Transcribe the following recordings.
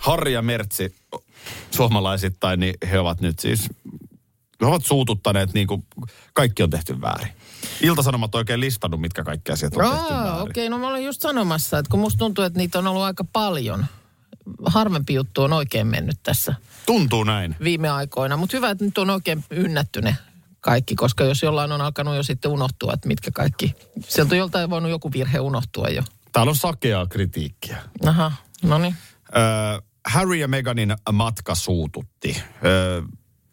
Harri ja Mertsi suomalaisittain, niin he ovat nyt siis, he ovat suututtaneet niin kuin kaikki on tehty väärin. Iltasanomat oikein listannut, mitkä kaikki asiat on tehty Aa, väärin. okei, no mä olin just sanomassa, että kun musta tuntuu, että niitä on ollut aika paljon. Harvempi juttu on oikein mennyt tässä Tuntuu näin. viime aikoina, mutta hyvä, että nyt on oikein ynnätty ne kaikki, koska jos jollain on alkanut jo sitten unohtua, että mitkä kaikki, sieltä on joltain voinut joku virhe unohtua jo. Täällä on sakeaa kritiikkiä. Aha, no niin. Ö, Harry ja Meganin matka suututti. Ö,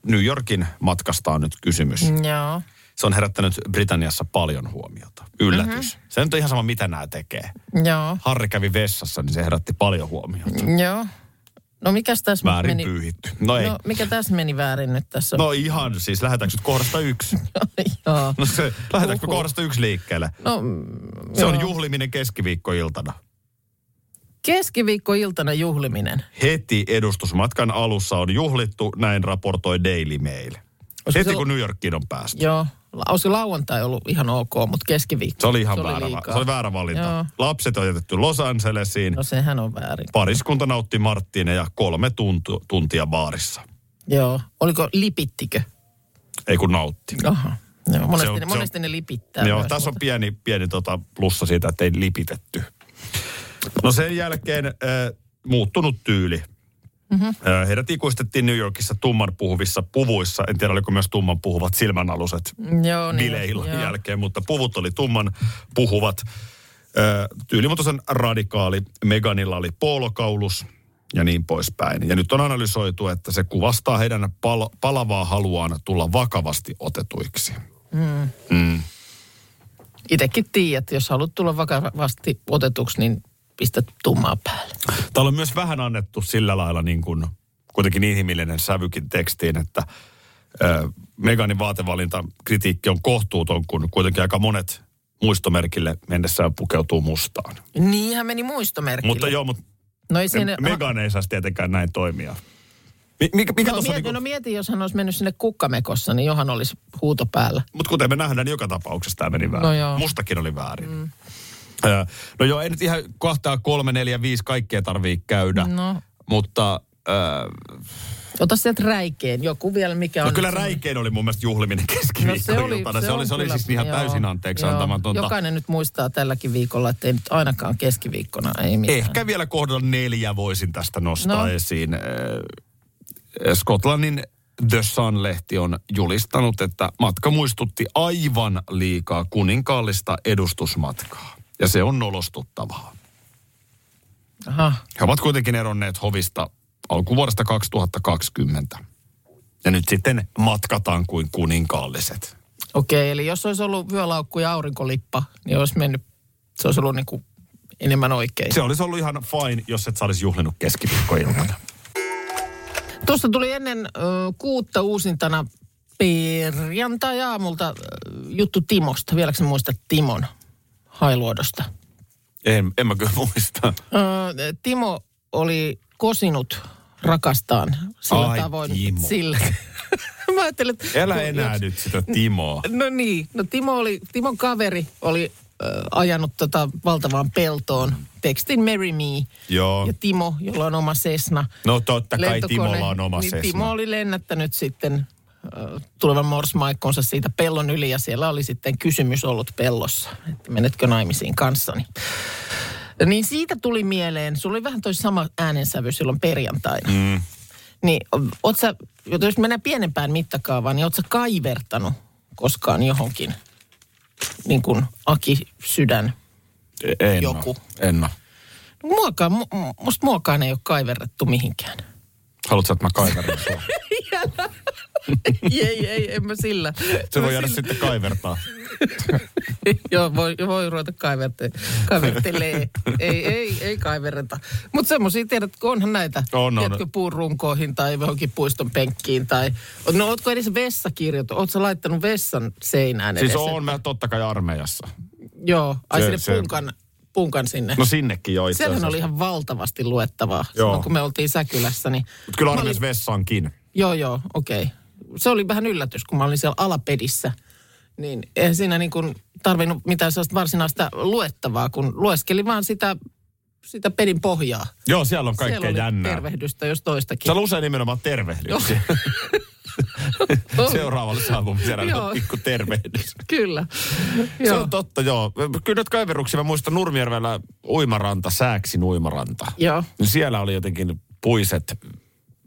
New Yorkin matkasta on nyt kysymys. Joo. Se on herättänyt Britanniassa paljon huomiota. Yllätys. Mm-hmm. Se nyt on ihan sama, mitä nämä tekee. Joo. Harri kävi vessassa, niin se herätti paljon huomiota. Joo. No mikäs tässä Väärin meni? pyyhitty. No ei. No mikä tässä meni väärin nyt tässä? No ihan siis, lähdetäänkö nyt kohdasta yksi? Joo. No se, lähdetäänkö kohdasta yksi liikkeelle? No, Se on joo. juhliminen keskiviikkoiltana. Keskiviikkoiltana juhliminen. Heti edustusmatkan alussa on juhlittu, näin raportoi Daily Mail. Olisiko Heti se- kun New Yorkiin on päästy. Joo. Olisi lauantai ollut ihan ok, mutta keskiviikko. Se oli ihan se väärä, va- liikaa. se oli väärä valinta. Joo. Lapset on jätetty Los Angelesiin. No sehän on väärin. Pariskunta nautti Marttiineja kolme tuntu, tuntia baarissa. Joo. Oliko lipittikö? Ei kun nautti. Aha. Joo, monesti, Se on- ne, se on- monesti ne lipittää. Joo, tässä on pieni, pieni tota plussa siitä, että ei lipitetty. No sen jälkeen äh, muuttunut tyyli. Mm-hmm. Äh, heidät ikuistettiin New Yorkissa tumman puhuvissa puvuissa. En tiedä, oliko myös tumman puhuvat silmänaluset Joo, niin, bileillan joo. jälkeen, mutta puvut oli tumman puhuvat. Äh, tyylimuotoisen radikaali. Meganilla oli poolokaulus ja niin poispäin. Ja nyt on analysoitu, että se kuvastaa heidän pal- palavaa haluaan tulla vakavasti otetuiksi. Mm. Itekin tiedät, jos haluat tulla vakavasti otetuksi, niin pistä tummaa päälle. Täällä on myös vähän annettu sillä lailla niin kuin, kuitenkin inhimillinen sävykin tekstiin, että ö, Meganin vaatevalinta kritiikki on kohtuuton, kun kuitenkin aika monet muistomerkille mennessään pukeutuu mustaan. Niinhän meni muistomerkille. Mutta joo, mutta no ei siinä... Megan ei saisi tietenkään näin toimia. Mi- Mikä, mikä no, tuossa on mieti, niin no kuin, mieti, jos hän olisi mennyt sinne kukkamekossa, niin johan olisi huuto päällä. mutta kuten me nähdään, niin joka tapauksessa tämä meni väärin. No joo. Mustakin oli väärin. Mm. No joo, ei nyt ihan kohtaa kolme, neljä, viisi kaikkea tarvii käydä. No. Mutta ö, Ota sieltä räikeen, joku vielä, mikä on... No kyllä nyt semmoinen- räikein oli mun mielestä juhliminen No keskiviikkoiltana. se, oli, se oli kyllä- siis ihan joo, täysin anteeksi joo. antamatonta. Jokainen nyt muistaa tälläkin viikolla, että ei nyt ainakaan keskiviikkona, ei mitään. Ehkä vielä kohdalla neljä voisin tästä nostaa No. esiin. Äh, Skotlannin The Sun-lehti on julistanut, että matka muistutti aivan liikaa kuninkaallista edustusmatkaa. Ja se on nolostuttavaa. Aha. He ovat kuitenkin eronneet hovista alkuvuodesta 2020. Ja nyt sitten matkataan kuin kuninkaalliset. Okei, eli jos olisi ollut vyölaukku ja aurinkolippa, niin olisi mennyt, se olisi ollut niin kuin enemmän oikein. Se olisi ollut ihan fine, jos et sä olisi juhlinut keskiviikkoiltana. Tuossa tuli ennen ö, kuutta uusintana perjantai-aamulta juttu Timosta. Vieläkö sä muistat Timon Hailuodosta? En, en mä kyllä muista. Ö, Timo oli kosinut rakastaan sillä Ai, tavoin. Timo. Sillä. Mä ajattelin, että... Älä enää jos- nyt sitä Timoa. No niin, no Timo oli, Timon kaveri oli äh, ajanut tota valtavaan peltoon tekstin Marry Me. Joo. Ja Timo, jolla on oma Cessna. No totta kai Timolla on oma niin Cessna. Timo oli lennättänyt sitten tulevan morsmaikkonsa siitä pellon yli ja siellä oli sitten kysymys ollut pellossa, että menetkö naimisiin kanssani. Niin siitä tuli mieleen, sulla oli vähän toi sama äänensävy silloin perjantaina. Mm. Niin, oot sä, jos mennään pienempään mittakaavaan, niin oot sä kaivertanut koskaan johonkin, niin kuin Aki Sydän? En Joku. En oo. No, muakaan, mu, mu- musta muakaan ei ole kaiverrettu mihinkään. Haluatko, että mä kaiverin sua? ei, ei, ei, en mä sillä. Se voi jäädä sillä- sitten kaivertaa. Joo, voi, voi ruveta kaiverte, kaivertelee. ei, ei, ei kaivereta. Mutta semmoisia, tiedät, onhan näitä, On, on. tiedätkö, puun runkoihin tai johonkin puiston penkkiin. Tai, no ootko edes vessakirjoitu? Ootko laittanut vessan seinään Siis edes? on mä totta kai armeijassa. Joo, ai Se- sinne se- punkan, punkan sinne. No sinnekin jo itse Siellähän asiassa. oli ihan valtavasti luettavaa. Joo. Silloin kun me oltiin Säkylässä, niin... Mut kyllä armeijassa vessaankin. Joo, joo, okei. Okay. Se oli vähän yllätys, kun mä olin siellä alapedissä. Niin eihän siinä niin kuin tarvinnut mitään sellaista varsinaista luettavaa, kun lueskeli vaan sitä, sitä pedin pohjaa. Joo, siellä on Siellä kaikkea oli jännää. tervehdystä jos toistakin. Se on usein nimenomaan tervehdyksiä. Seuraavalle saapumiselle on pikku tervehdys. Kyllä. Se on totta, joo. Kyllä nyt kaiveruksia, mä muistan Nurmijärvellä uimaranta, Sääksin uimaranta. Joo. Niin siellä oli jotenkin puiset,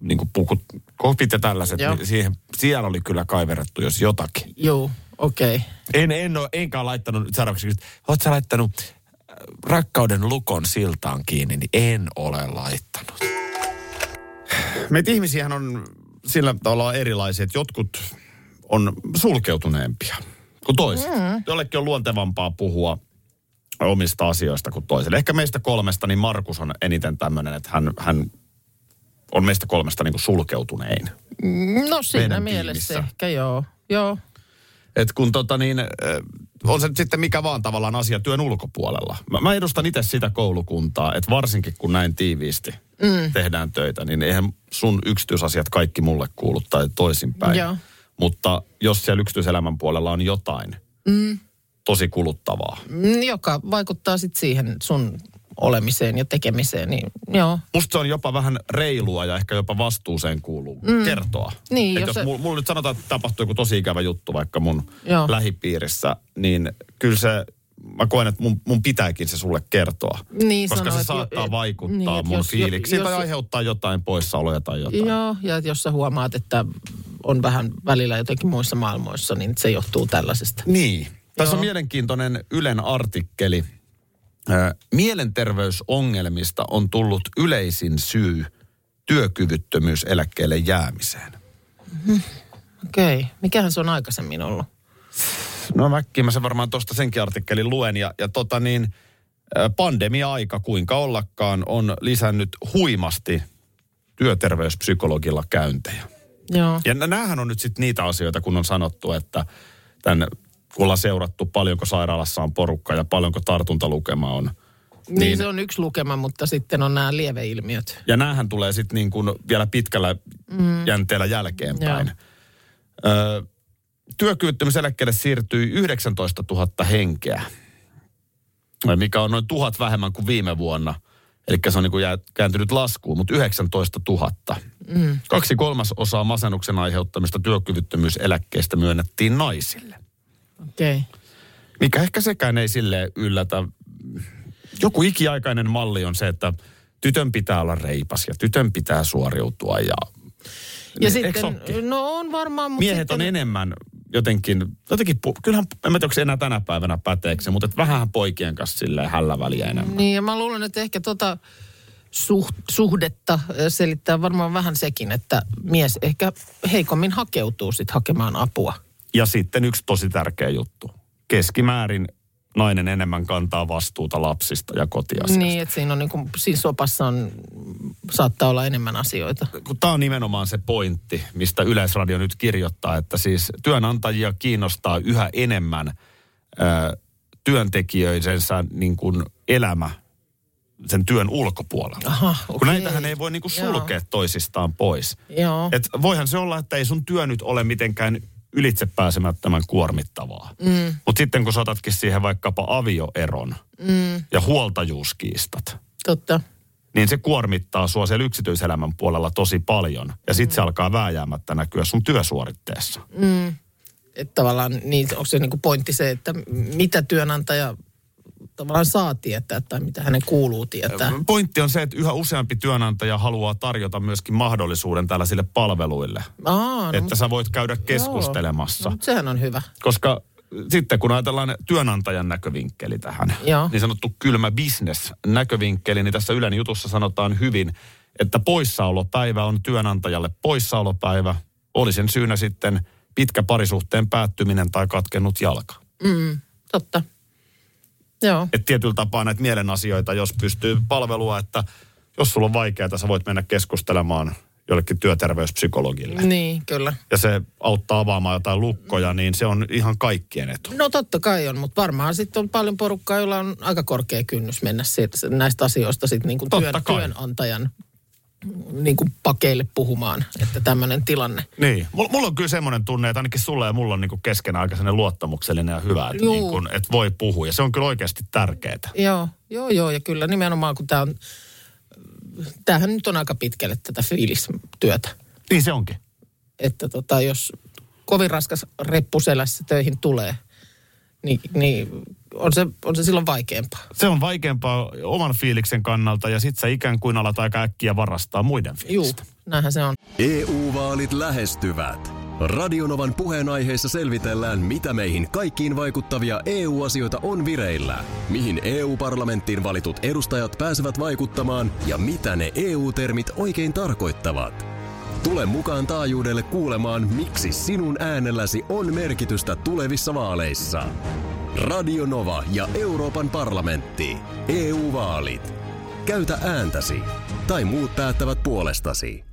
niin kuin pukut, kopit ja tällaiset. Joo. Niin siihen, siellä oli kyllä kaiverettu, jos jotakin. Joo, okei. Okay. En, en ole, enkä ole laittanut, seuraavaksi sä laittanut äh, rakkauden lukon siltaan kiinni, niin en ole laittanut. Meitä ihmisiähän on sillä tavalla erilaisia, että jotkut on sulkeutuneempia kuin toiset. Mm. Jollekin on luontevampaa puhua omista asioista kuin toiselle. Ehkä meistä kolmesta, niin Markus on eniten tämmöinen, että hän, hän on meistä kolmesta niin kuin sulkeutunein. No siinä Meidän mielessä tiimissä. ehkä joo. Joo. Et kun tota niin, äh, on se nyt sitten mikä vaan tavallaan asia työn ulkopuolella. Mä, mä edustan itse sitä koulukuntaa, että varsinkin kun näin tiiviisti mm. tehdään töitä, niin eihän sun yksityisasiat kaikki mulle kuulu tai toisinpäin. Joo. Mutta jos siellä yksityiselämän puolella on jotain mm. tosi kuluttavaa. Mm, Joka vaikuttaa sitten siihen sun olemiseen ja tekemiseen, niin joo. Musta se on jopa vähän reilua ja ehkä jopa vastuuseen kuuluu mm. kertoa. Niin, Et jos jos se- mulla, mulla nyt sanotaan, että tapahtuu joku tosi ikävä juttu vaikka mun Joo. lähipiirissä, niin kyllä se, mä koen, että mun, mun pitääkin se sulle kertoa. Niin koska sanoo, se saattaa jo- vaikuttaa niin, mun jos- fiiliksiin jos- tai aiheuttaa jotain poissaoloja tai jotain. Joo, ja jos sä huomaat, että on vähän välillä jotenkin muissa maailmoissa, niin se johtuu tällaisesta. Niin. Tässä on Joo. mielenkiintoinen Ylen artikkeli. Mielenterveysongelmista on tullut yleisin syy työkyvyttömyyseläkkeelle jäämiseen. Okei, okay. mikähän se on aikaisemmin ollut? No mäkkiin mä sen varmaan tuosta senkin artikkelin luen. Ja, ja tota niin, pandemia-aika kuinka ollakaan on lisännyt huimasti työterveyspsykologilla käyntejä. Joo. Ja näähän on nyt sitten niitä asioita, kun on sanottu, että tämän, ollaan seurattu paljonko sairaalassa on porukka ja paljonko tartuntalukema on. Niin, niin se on yksi lukema, mutta sitten on nämä lieveilmiöt. Ja näähän tulee sitten niin kuin vielä pitkällä mm. jänteellä jälkeenpäin. Ö, työkyvyttömyyseläkkeelle siirtyi 19 000 henkeä, mikä on noin tuhat vähemmän kuin viime vuonna. Eli se on niin kuin jää, kääntynyt laskuun, mutta 19 000. Mm. Kaksi kolmasosaa masennuksen aiheuttamista työkyvyttömyyseläkkeistä myönnettiin naisille. Okei. Okay. Mikä ehkä sekään ei sille yllätä. Joku ikiaikainen malli on se, että tytön pitää olla reipas ja tytön pitää suoriutua ja... Ja Eikö sitten, ookin? no on varmaan, mutta Miehet sitten, on enemmän jotenkin, jotenkin, kyllähän, en mä tiedä, onko se enää tänä päivänä päteekö se, mutta vähän poikien kanssa silleen hällä väliä enemmän. Niin, ja mä luulen, että ehkä tota suht, suhdetta selittää varmaan vähän sekin, että mies ehkä heikommin hakeutuu sitten hakemaan apua. Ja sitten yksi tosi tärkeä juttu. Keskimäärin nainen enemmän kantaa vastuuta lapsista ja kotiasioista. Niin, että siinä on niin kuin, siinä sopassa on, saattaa olla enemmän asioita. kun tämä on nimenomaan se pointti, mistä Yleisradio nyt kirjoittaa, että siis työnantajia kiinnostaa yhä enemmän ö, työntekijöidensä niin kuin elämä sen työn ulkopuolella. Aha, Kun okei. näitähän ei voi niin kuin Joo. sulkea toisistaan pois. Joo. Et voihan se olla, että ei sun työ nyt ole mitenkään ylitsepääsemättömän kuormittavaa. Mm. Mutta sitten kun saatatkin siihen vaikkapa avioeron mm. ja huoltajuuskiistat, Totta. niin se kuormittaa sua siellä yksityiselämän puolella tosi paljon. Ja sitten se alkaa vääjäämättä näkyä sun työsuoritteessa. Että tavallaan, niin onko se niin kuin pointti se, että mitä työnantaja tavallaan saa tietää tai mitä hänen kuuluu tietää. Pointti on se, että yhä useampi työnantaja haluaa tarjota myöskin mahdollisuuden tällaisille palveluille. Aa, no, että sä voit käydä keskustelemassa. No, mutta sehän on hyvä. Koska sitten kun ajatellaan työnantajan näkövinkkeli tähän, Joo. niin sanottu kylmä business näkövinkkeli, niin tässä Ylen jutussa sanotaan hyvin, että poissaolopäivä on työnantajalle poissaolopäivä Oli sen syynä sitten pitkä parisuhteen päättyminen tai katkennut jalka. Totta. Joo. Että tietyllä tapaa näitä mielen asioita, jos pystyy palvelua, että jos sulla on vaikeaa, sä voit mennä keskustelemaan jollekin työterveyspsykologille. Niin, kyllä. Ja se auttaa avaamaan jotain lukkoja, niin se on ihan kaikkien etu. No totta kai on, mutta varmaan sitten on paljon porukkaa, jolla on aika korkea kynnys mennä siitä, näistä asioista sitten niin kuin työn, kai. työnantajan niin kuin pakeille puhumaan, että tämmöinen tilanne. Niin. Mulla, on kyllä semmoinen tunne, että ainakin sulla ja mulla on niinku keskenään aika sellainen luottamuksellinen ja hyvä, että, Juu. niin kun, että voi puhua. Ja se on kyllä oikeasti tärkeää. Joo, joo, joo, ja kyllä nimenomaan kun tämä on, tämähän nyt on aika pitkälle tätä fiilistyötä. Niin se onkin. Että tota, jos kovin raskas reppu selässä töihin tulee, niin, niin on, se, on se silloin vaikeampaa. Se on vaikeampaa oman fiiliksen kannalta ja sit sä ikään kuin alat aika äkkiä varastaa muiden Juu, fiilistä. näinhän se on. EU-vaalit lähestyvät. Radionovan puheenaiheessa selvitellään, mitä meihin kaikkiin vaikuttavia EU-asioita on vireillä, mihin EU-parlamenttiin valitut edustajat pääsevät vaikuttamaan ja mitä ne EU-termit oikein tarkoittavat. Tule mukaan taajuudelle kuulemaan, miksi sinun äänelläsi on merkitystä tulevissa vaaleissa. Radio Nova ja Euroopan parlamentti. EU-vaalit. Käytä ääntäsi. Tai muut päättävät puolestasi.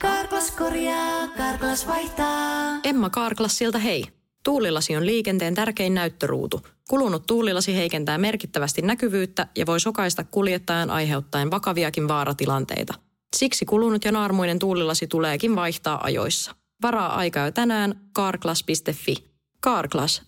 Karklas korjaa, Karklas vaihtaa. Emma Karklassilta hei. Tuulilasi on liikenteen tärkein näyttöruutu. Kulunut tuulilasi heikentää merkittävästi näkyvyyttä ja voi sokaista kuljettajan aiheuttaen vakaviakin vaaratilanteita. Siksi kulunut ja naarmuinen tuulilasi tuleekin vaihtaa ajoissa. Varaa aikaa jo tänään karklas.fi. Karklas,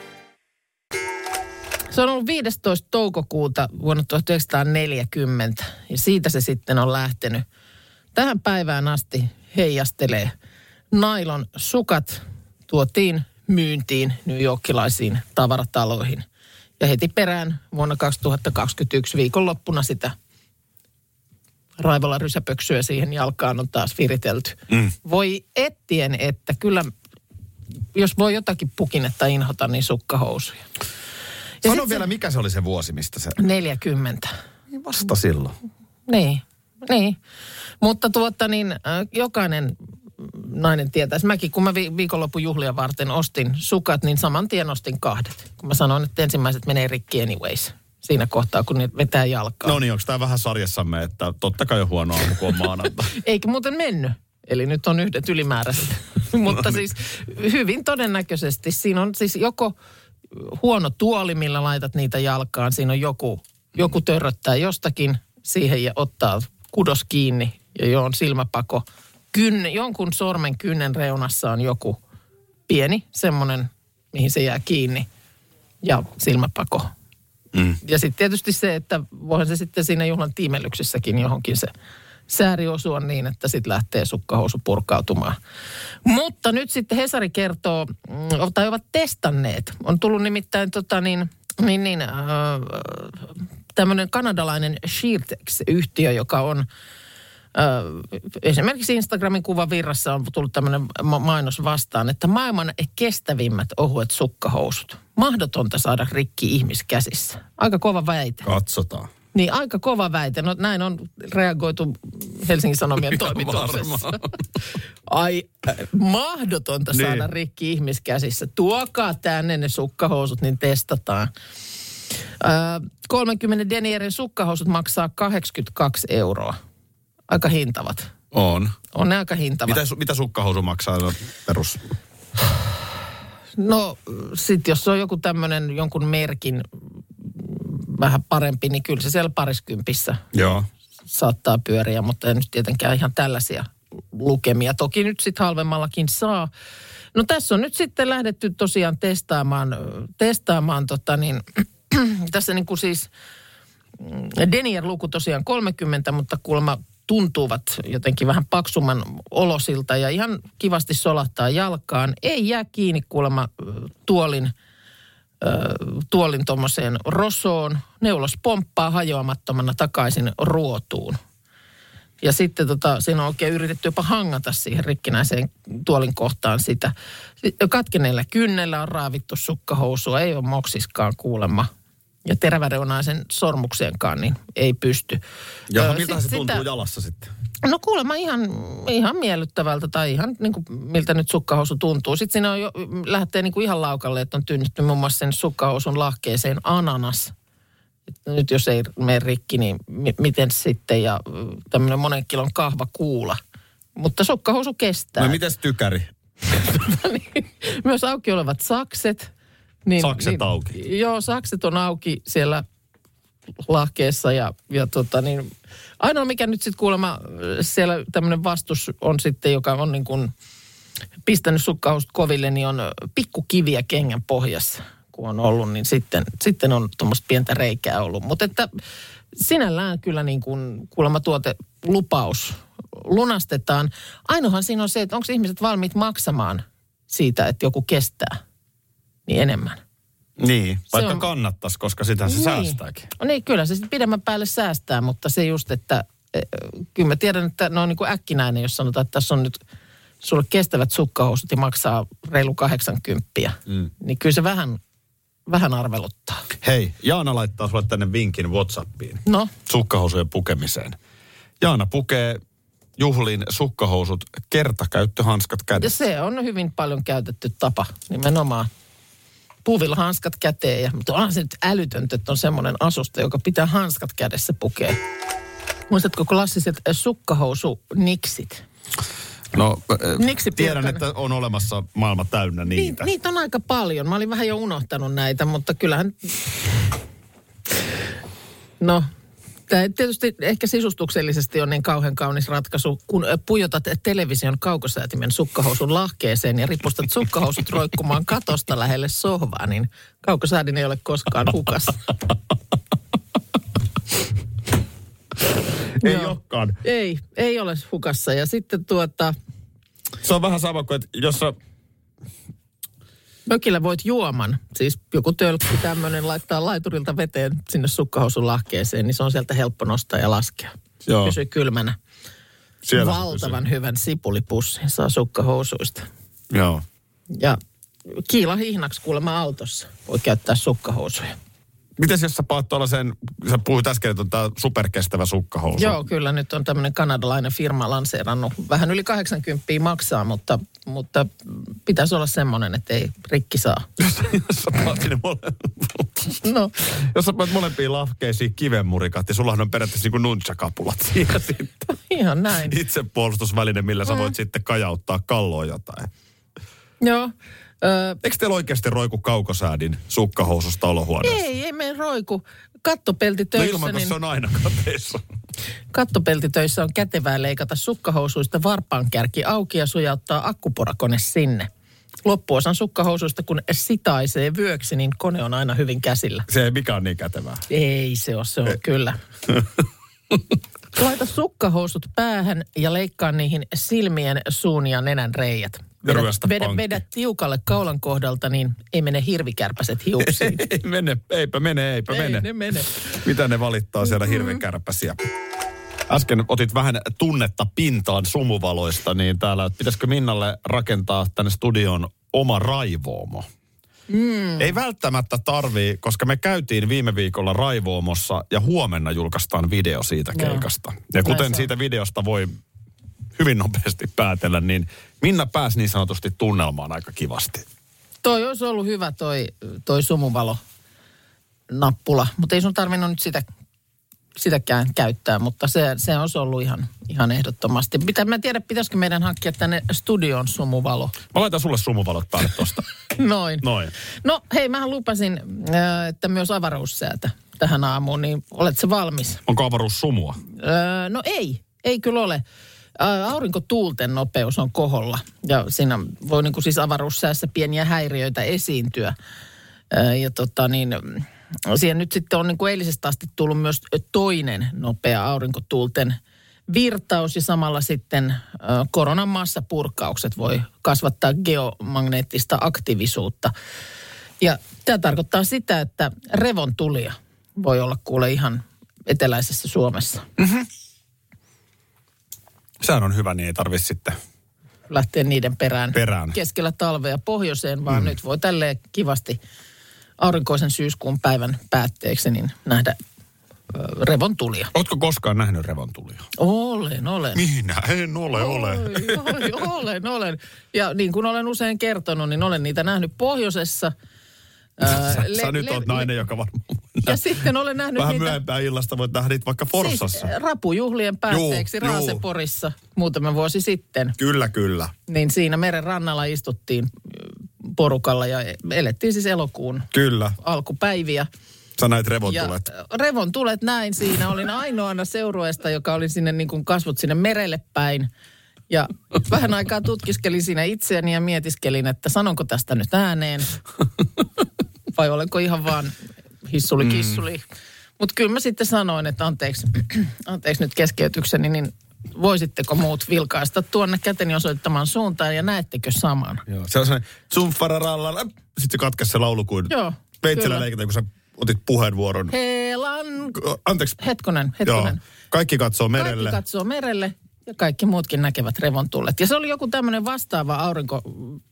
Se on ollut 15. toukokuuta vuonna 1940 ja siitä se sitten on lähtenyt. Tähän päivään asti heijastelee. Nailon sukat tuotiin myyntiin New Yorkilaisiin tavarataloihin. Ja heti perään vuonna 2021 viikonloppuna sitä raivolla rysäpöksyä siihen jalkaan on taas viritelty. Mm. Voi ettien, että kyllä jos voi jotakin pukinetta inhota, niin sukkahousuja. Ja Sano vielä, mikä se oli se vuosi, mistä se... 40. Vasta silloin. Niin, niin. Mutta tuota niin, äh, jokainen nainen tietäisi. Mäkin, kun mä vi- viikonlopun juhlia varten ostin sukat, niin saman tien ostin kahdet. Kun mä sanoin, että ensimmäiset menee rikki anyways. Siinä kohtaa, kun ne vetää jalkaa. No niin, onko tämä vähän sarjassamme, että totta kai on huono aamu, kun on maanantai. Eikä muuten mennyt. Eli nyt on yhdet ylimääräiset. Mutta siis hyvin todennäköisesti siinä on siis joko huono tuoli, millä laitat niitä jalkaan. Siinä on joku, joku törröttää jostakin siihen ja ottaa kudos kiinni ja jo on silmäpako. Kynne, jonkun sormen kynnen reunassa on joku pieni semmoinen, mihin se jää kiinni ja silmäpako. Mm. Ja sitten tietysti se, että voihan se sitten siinä juhlan tiimellyksessäkin johonkin se sääri osua niin, että sitten lähtee sukkahousu purkautumaan. Mutta nyt sitten Hesari kertoo, mm, tai ovat testanneet. On tullut nimittäin tota niin, niin, niin äh, tämmöinen kanadalainen Sheertex-yhtiö, joka on Ö, esimerkiksi Instagramin kuvan virrassa on tullut tämmöinen ma- mainos vastaan, että maailman kestävimmät ohuet sukkahousut. Mahdotonta saada rikki ihmiskäsissä. Aika kova väite. Katsotaan. Niin, aika kova väite. No näin on reagoitu Helsingin Sanomien toimituksessa. Ai, äh, mahdotonta Niin. saada rikki ihmiskäsissä. Tuokaa tänne ne sukkahousut, niin testataan. Ö, 30 denierin sukkahousut maksaa 82 euroa. Aika hintavat. On. On ne aika hintavat. Mitä, mitä sukkahousu maksaa no, perus? No sit jos se on joku tämmöinen jonkun merkin vähän parempi, niin kyllä se siellä pariskympissä Joo. saattaa pyöriä, mutta ei nyt tietenkään ihan tällaisia lukemia. Toki nyt sitten halvemmallakin saa. No tässä on nyt sitten lähdetty tosiaan testaamaan, testaamaan tota niin, tässä niin kuin siis mm, Denier-luku tosiaan 30, mutta kuulemma tuntuvat jotenkin vähän paksumman olosilta ja ihan kivasti solahtaa jalkaan. Ei jää kiinni kuulemma tuolin, tuolin tuommoiseen rosoon. Neulos pomppaa hajoamattomana takaisin ruotuun. Ja sitten tota, siinä on oikein yritetty jopa hangata siihen rikkinäiseen tuolin kohtaan sitä. Katkeneella kynnellä on raavittu sukkahousua, ei ole moksiskaan kuulemma. Ja teräväreunaisen sormukseenkaan, niin ei pysty. Ja Ö, miltä sit se tuntuu sitä- jalassa sitten? No kuulemma ihan, ihan miellyttävältä tai ihan niin kuin, miltä nyt sukkahousu tuntuu. Sitten siinä on jo, lähtee niin kuin ihan laukalle, että on tynnetty muun muassa sen sukkahousun lahkeeseen ananas. Että nyt jos ei mene rikki, niin mi- miten sitten ja tämmöinen monen kilon kahvakuula. Mutta sukkahousu kestää. No mites tykäri? Niin, Myös auki olevat sakset. Niin, Sakset auki. Joo, sakset on auki siellä lahkeessa ja, ja tota niin, ainoa mikä nyt sitten kuulemma siellä tämmöinen vastus on sitten, joka on niin kuin pistänyt sukkahousut koville, niin on pikkukiviä kengän pohjassa, kun on ollut, niin sitten, sitten on tuommoista pientä reikää ollut. Mutta että sinällään kyllä niin kuin kuulemma tuote lupaus lunastetaan. Ainohan siinä on se, että onko ihmiset valmiit maksamaan siitä, että joku kestää niin enemmän. Niin, vaikka on- kannattaisi, koska sitä se säästääkin. Niin, kyllä se sitten pidemmän päälle säästää, mutta se just, että eh, kyllä mä tiedän, että ne on niin kuin äkkinäinen, jos sanotaan, että tässä on nyt sulle kestävät sukkahousut ja maksaa reilu 80, mm. niin kyllä se vähän, vähän arveluttaa. Hei, Jaana laittaa sulle tänne vinkin Whatsappiin. No, Sukkahousujen pukemiseen. Jaana pukee juhliin sukkahousut, kertakäyttöhanskat ja kädessä. se on hyvin paljon käytetty tapa nimenomaan. Puuvilla hanskat käteen, ja, mutta onhan se nyt älytöntä, että on semmoinen asusta, joka pitää hanskat kädessä pukea. Muistatko klassiset eh, sukkahousuniksit? No, äh, tiedän, että on olemassa maailma täynnä niitä. Niin, niitä on aika paljon. Mä olin vähän jo unohtanut näitä, mutta kyllähän... No, tämä tietysti ehkä sisustuksellisesti on niin kauhean kaunis ratkaisu, kun pujotat television kaukosäätimen sukkahousun lahkeeseen ja ripustat sukkahousut roikkumaan katosta lähelle sohvaa, niin kaukosäädin ei ole koskaan hukassa. Ei Joo. olekaan. Ei, ei ole hukassa. Ja sitten tuota, Se on vähän sama kuin, että jos sä Mökillä voit juoman, siis joku tölkki tämmöinen laittaa laiturilta veteen sinne sukkahousun lahkeeseen, niin se on sieltä helppo nostaa ja laskea. Joo. Pysyy kylmänä. siellä Valtavan hyvän sipulipussin saa sukkahousuista. pysyy. Joo. Ja kiila hihnaksi kuulemma autossa voi käyttää sukkahousuja. Mites jos sä paat tuollaisen, sä puhuit äsken, että on tää superkestävä sukkahousu. Joo, kyllä nyt on tämmöinen kanadalainen firma lanseerannut. Vähän yli 80 maksaa, mutta, mutta pitäisi olla semmoinen, että ei rikki saa. jos sä paat sinne mole... No, jos sä paat molempiin lahkeisiin kivenmurikat, niin sullahan on periaatteessa niin kuin nunchakapulat siinä sitten. ihan näin. Itsepuolustusväline, millä sä voit sitten kajauttaa kalloon jotain. Joo. Ö, Eikö teillä oikeasti roiku kaukosäädin sukkahoususta olohuoneessa? Ei, ei mene roiku. Kattopelti No töissä, ilman, kun niin se on aina kateissa. kattopeltitöissä on kätevää leikata sukkahousuista varpaankärki auki ja sujauttaa akkuporakone sinne. Loppuosan sukkahousuista, kun sitaisee vyöksi, niin kone on aina hyvin käsillä. Se ei mikä on niin kätevää. Ei se ole, se on kyllä. Laita sukkahousut päähän ja leikkaa niihin silmien, suun ja nenän reijät. Ryöstä vedä, vedä tiukalle kaulan kohdalta, niin ei mene hirvikärpäset hiuksiin. Ei mene, eipä mene, eipä ei mene. ne mene. Mitä ne valittaa siellä hirvenkärpäsiä? Äsken otit vähän tunnetta pintaan sumuvaloista, niin täällä, että pitäisikö Minnalle rakentaa tänne studioon oma raivoomo? Mm. Ei välttämättä tarvii, koska me käytiin viime viikolla raivoomossa ja huomenna julkaistaan video siitä keikasta. Ja kuten siitä videosta voi hyvin nopeasti päätellä, niin Minna pääsi niin sanotusti tunnelmaan aika kivasti. Toi olisi ollut hyvä toi, toi sumuvalo nappula, mutta ei sun tarvinnut nyt sitä, sitäkään käyttää, mutta se, se olisi ollut ihan, ihan ehdottomasti. Pitä, mä en tiedä, pitäisikö meidän hankkia tänne studioon sumuvalo. Mä laitan sulle sumuvalot päälle tosta. Noin. Noin. No hei, mähän lupasin, äh, että myös avaruussäätä tähän aamuun, niin oletko valmis? Onko avaruus sumua? Öö, no ei, ei kyllä ole. Aurinkotuulten nopeus on koholla ja siinä voi niin kuin siis avaruussäässä pieniä häiriöitä esiintyä. Ja tota niin, siihen nyt sitten on niin kuin eilisestä asti tullut myös toinen nopea aurinkotuulten virtaus ja samalla sitten koronan maassa purkaukset voi kasvattaa geomagneettista aktiivisuutta. Ja tämä tarkoittaa sitä, että revontulia voi olla kuule ihan eteläisessä Suomessa. Sehän on hyvä, niin ei tarvitse sitten. Lähteä niiden perään, Perään. keskellä talvea pohjoiseen, vaan mm. nyt voi tälleen kivasti aurinkoisen syyskuun päivän päätteeksi niin nähdä revontulia. Ootko koskaan nähnyt revontulia? Olen, olen. Minä en ole, ole. Oi, oi, olen, olen. Ja niin kuin olen usein kertonut, niin olen niitä nähnyt pohjoisessa. Sä, le- sä nyt le- oot nainen, joka varmaan... Ja sitten olen nähnyt Vähän niitä... myöhempään illasta voit nähdä niitä vaikka Forssassa. Siis rapujuhlien päätteeksi Juu, juu. Raaseporissa muutama vuosi sitten. Kyllä, kyllä. Niin siinä meren rannalla istuttiin porukalla ja elettiin siis elokuun Kyllä. alkupäiviä. Sä näit Ja revontulet. ö, revon tulet näin siinä. Olin ainoana seurueesta, joka oli sinne niin kuin kasvot sinne merelle päin. Ja vähän aikaa tutkiskelin siinä itseäni ja mietiskelin, että sanonko tästä nyt ääneen. Vai olenko ihan vaan hissuli kissuli. Mm. Mutta kyllä mä sitten sanoin, että anteeksi, anteeksi nyt keskeytykseni, niin voisitteko muut vilkaista tuonne käteni osoittamaan suuntaan ja näettekö saman? Joo. Se on sellainen tsumfararalla. Sitten se katkesi se laulu kuin Joo, veitsellä leikitään, kun sä otit puheenvuoron. Helan... Anteeksi. Hetkonen, Joo. hetkonen. Kaikki katsoo merelle. Kaikki katsoo merelle kaikki muutkin näkevät revontullet. Ja se oli joku tämmöinen vastaava aurinko-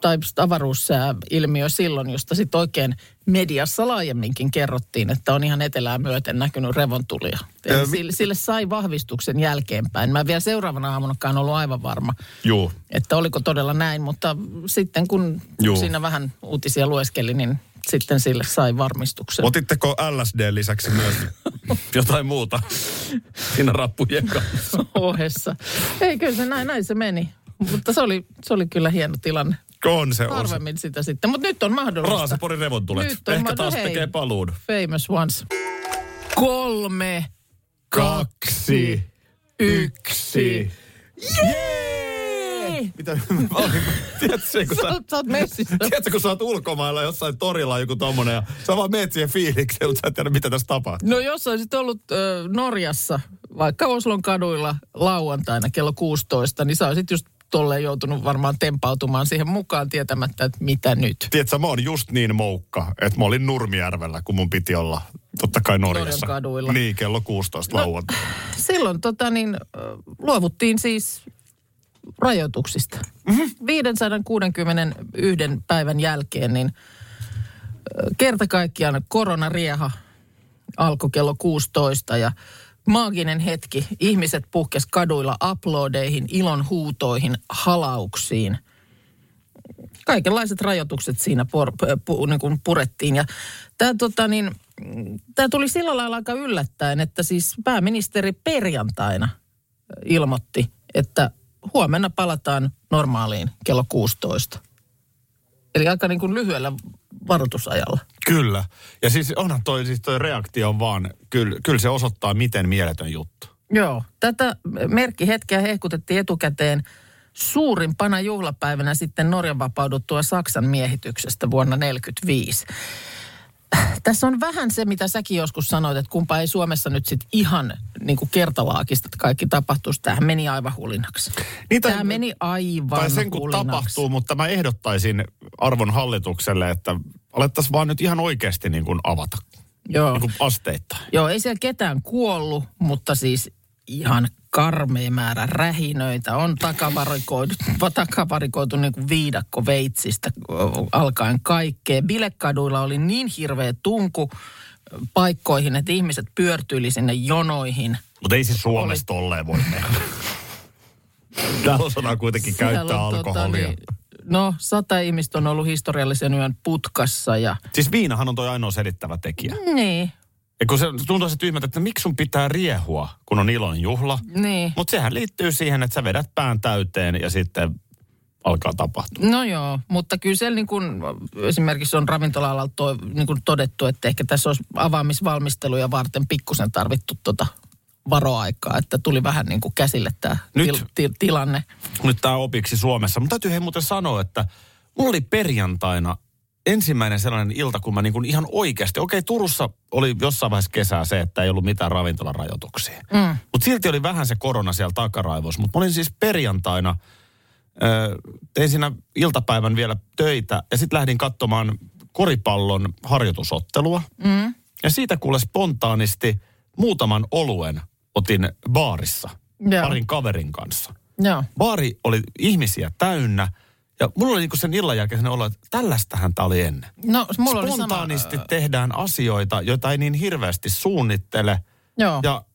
tai avaruussääilmiö silloin, josta sitten oikein mediassa laajemminkin kerrottiin, että on ihan etelää myöten näkynyt revontulia. Vi- sille, sille sai vahvistuksen jälkeenpäin. Mä en vielä seuraavana aamunakaan ollut aivan varma, Juu. että oliko todella näin, mutta sitten kun Juu. siinä vähän uutisia lueskeli, niin sitten sille sai varmistuksen. Otitteko LSD lisäksi myös jotain muuta siinä rappujen kanssa? ohessa. Ei, kyllä se näin, näin se meni. Mutta se oli, se oli kyllä hieno tilanne. On se, on se. Harvemmin sitä sitten, mutta nyt on mahdollista. Raaseporin revontulet. Nyt on Ehkä taas hei. tekee paluun. Famous ones. Kolme, Kaksi, yksi. Jee! Mitä? Tiedätkö, kun Sä, sä, oot- messissä. tiedätkö, kun sä oot ulkomailla jossain torilla joku tommonen ja sä vaan meet siihen fiilikseen, mutta sä et tiedä, mitä tässä tapahtuu. No jos olisit ollut ö, Norjassa, vaikka Oslon kaduilla lauantaina kello 16, niin sä olisit just tolleen joutunut varmaan tempautumaan siihen mukaan tietämättä, että mitä nyt. Tiedätkö, mä oon just niin moukka, että mä olin Nurmijärvellä, kun mun piti olla totta kai Norjassa. Norjan kaduilla. Niin, kello 16 No. lauantaina. Silloin tota niin, luovuttiin siis rajoituksista. Mm-hmm. 561 päivän jälkeen niin kerta kaikkiaan koronarieha alkoi kello 16 ja maaginen hetki. Ihmiset puhkes kaduilla uploadeihin, ilon huutoihin, halauksiin. Kaikenlaiset rajoitukset siinä por, pu, niin kuin purettiin. Ja tämä tota niin, tää tuli sillä lailla aika yllättäen, että siis pääministeri perjantaina ilmoitti, että huomenna palataan normaaliin kello 16. Eli aika niin kuin lyhyellä varoitusajalla. Kyllä. Ja siis onhan toi, siis toi reaktio on vaan, kyllä, kyllä se osoittaa, miten mieletön juttu. Joo, tätä merkkihetkeä hehkutettiin etukäteen suurimpana juhlapäivänä sitten Norjan vapauduttua Saksan miehityksestä vuonna 1945. Tässä on vähän se, mitä säkin joskus sanoit, että kumpa ei Suomessa nyt sitten ihan niin kuin kertalaakista että kaikki tapahtuisi. Tämähän meni aivan hulinaksi. Niin, tai- Tämä meni aivan Tai sen kun hulinaksi. tapahtuu, mutta mä ehdottaisin arvon hallitukselle, että alettaisiin vaan nyt ihan oikeasti niin kuin avata. Joo. Niin kuin asteittain. Joo, ei siellä ketään kuollut, mutta siis ihan karmea määrä rähinöitä on takavarikoitu, takavarikoitu niin kuin viidakko veitsistä alkaen kaikkea. Bilekaduilla oli niin hirveä tunku paikkoihin, että ihmiset pyörtyili sinne jonoihin. Mutta ei se Suomessa tolleen voi tehdä. Täällä kuitenkin Siellä käyttää on, alkoholia. niin, no, sata ihmistä on ollut historiallisen yön putkassa ja Siis viinahan on toi ainoa selittävä tekijä. niin, Ja kun se tuntuu se tyhmältä, että miksi sun pitää riehua, kun on ilon juhla. niin. Mutta sehän liittyy siihen, että sä vedät pään täyteen ja sitten alkaa tapahtua. No joo, mutta kyllä siellä niin kuin, esimerkiksi on ravintola-alalla to, niin kuin todettu, että ehkä tässä olisi avaamisvalmisteluja varten pikkusen tarvittu tota varoaikaa, että tuli vähän niin kuin käsille tämä Nyt- til, til, tilanne. Nyt tää opiksi Suomessa. Mutta täytyy hei muuten sanoa, että mulla oli perjantaina ensimmäinen sellainen ilta, kun mä niin kuin ihan oikeasti, okei Turussa oli jossain vaiheessa kesää se, että ei ollut mitään ravintolarajoituksia. Mm. Mutta silti oli vähän se korona siellä takaraivossa. Mutta mä olin siis perjantaina, tein siinä iltapäivän vielä töitä ja sitten lähdin katsomaan koripallon harjoitusottelua. Mm. Ja siitä kuule spontaanisti muutaman oluen otin baarissa Joo. parin kaverin kanssa. Joo. Baari oli ihmisiä täynnä ja mulla oli niinku sen illan jälkeen olo, että tällaistähän tämä oli ennen. No, mulla oli sama... Spontaanisti tehdään asioita, joita ei niin hirveästi suunnittele. Joo. Ja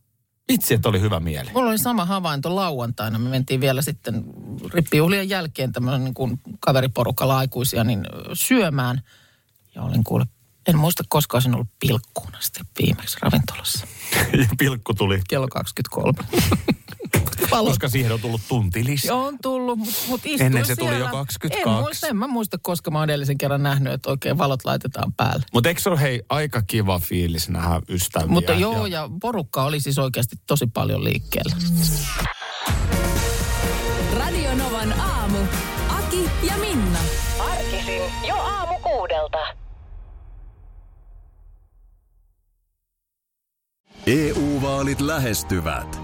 itse, että oli hyvä mieli. Mulla oli sama havainto lauantaina. Me mentiin vielä sitten rippijuhlien jälkeen tämmöinen niin kuin kaveriporukalla aikuisia niin syömään. Ja olin kuule, en muista koskaan olisin ollut pilkkuun asti viimeksi ravintolassa. Ja pilkku tuli, Kello 23. Valot koska siihen on tullut tunti lisää. on tullut, mutta mut istuin Ennen se tuli siellä. jo 22. En muista, en mä muista, koska mä oon edellisen kerran nähnyt, että oikein valot laitetaan päälle. Mutta eikö se ole hei aika kiva fiilis nähdä ystäviä? Mutta joo, ja porukka oli siis oikeasti tosi paljon liikkeellä. Radio Novan aamu. Aki ja Minna. Arkisin jo aamu kuudelta. EU-vaalit lähestyvät.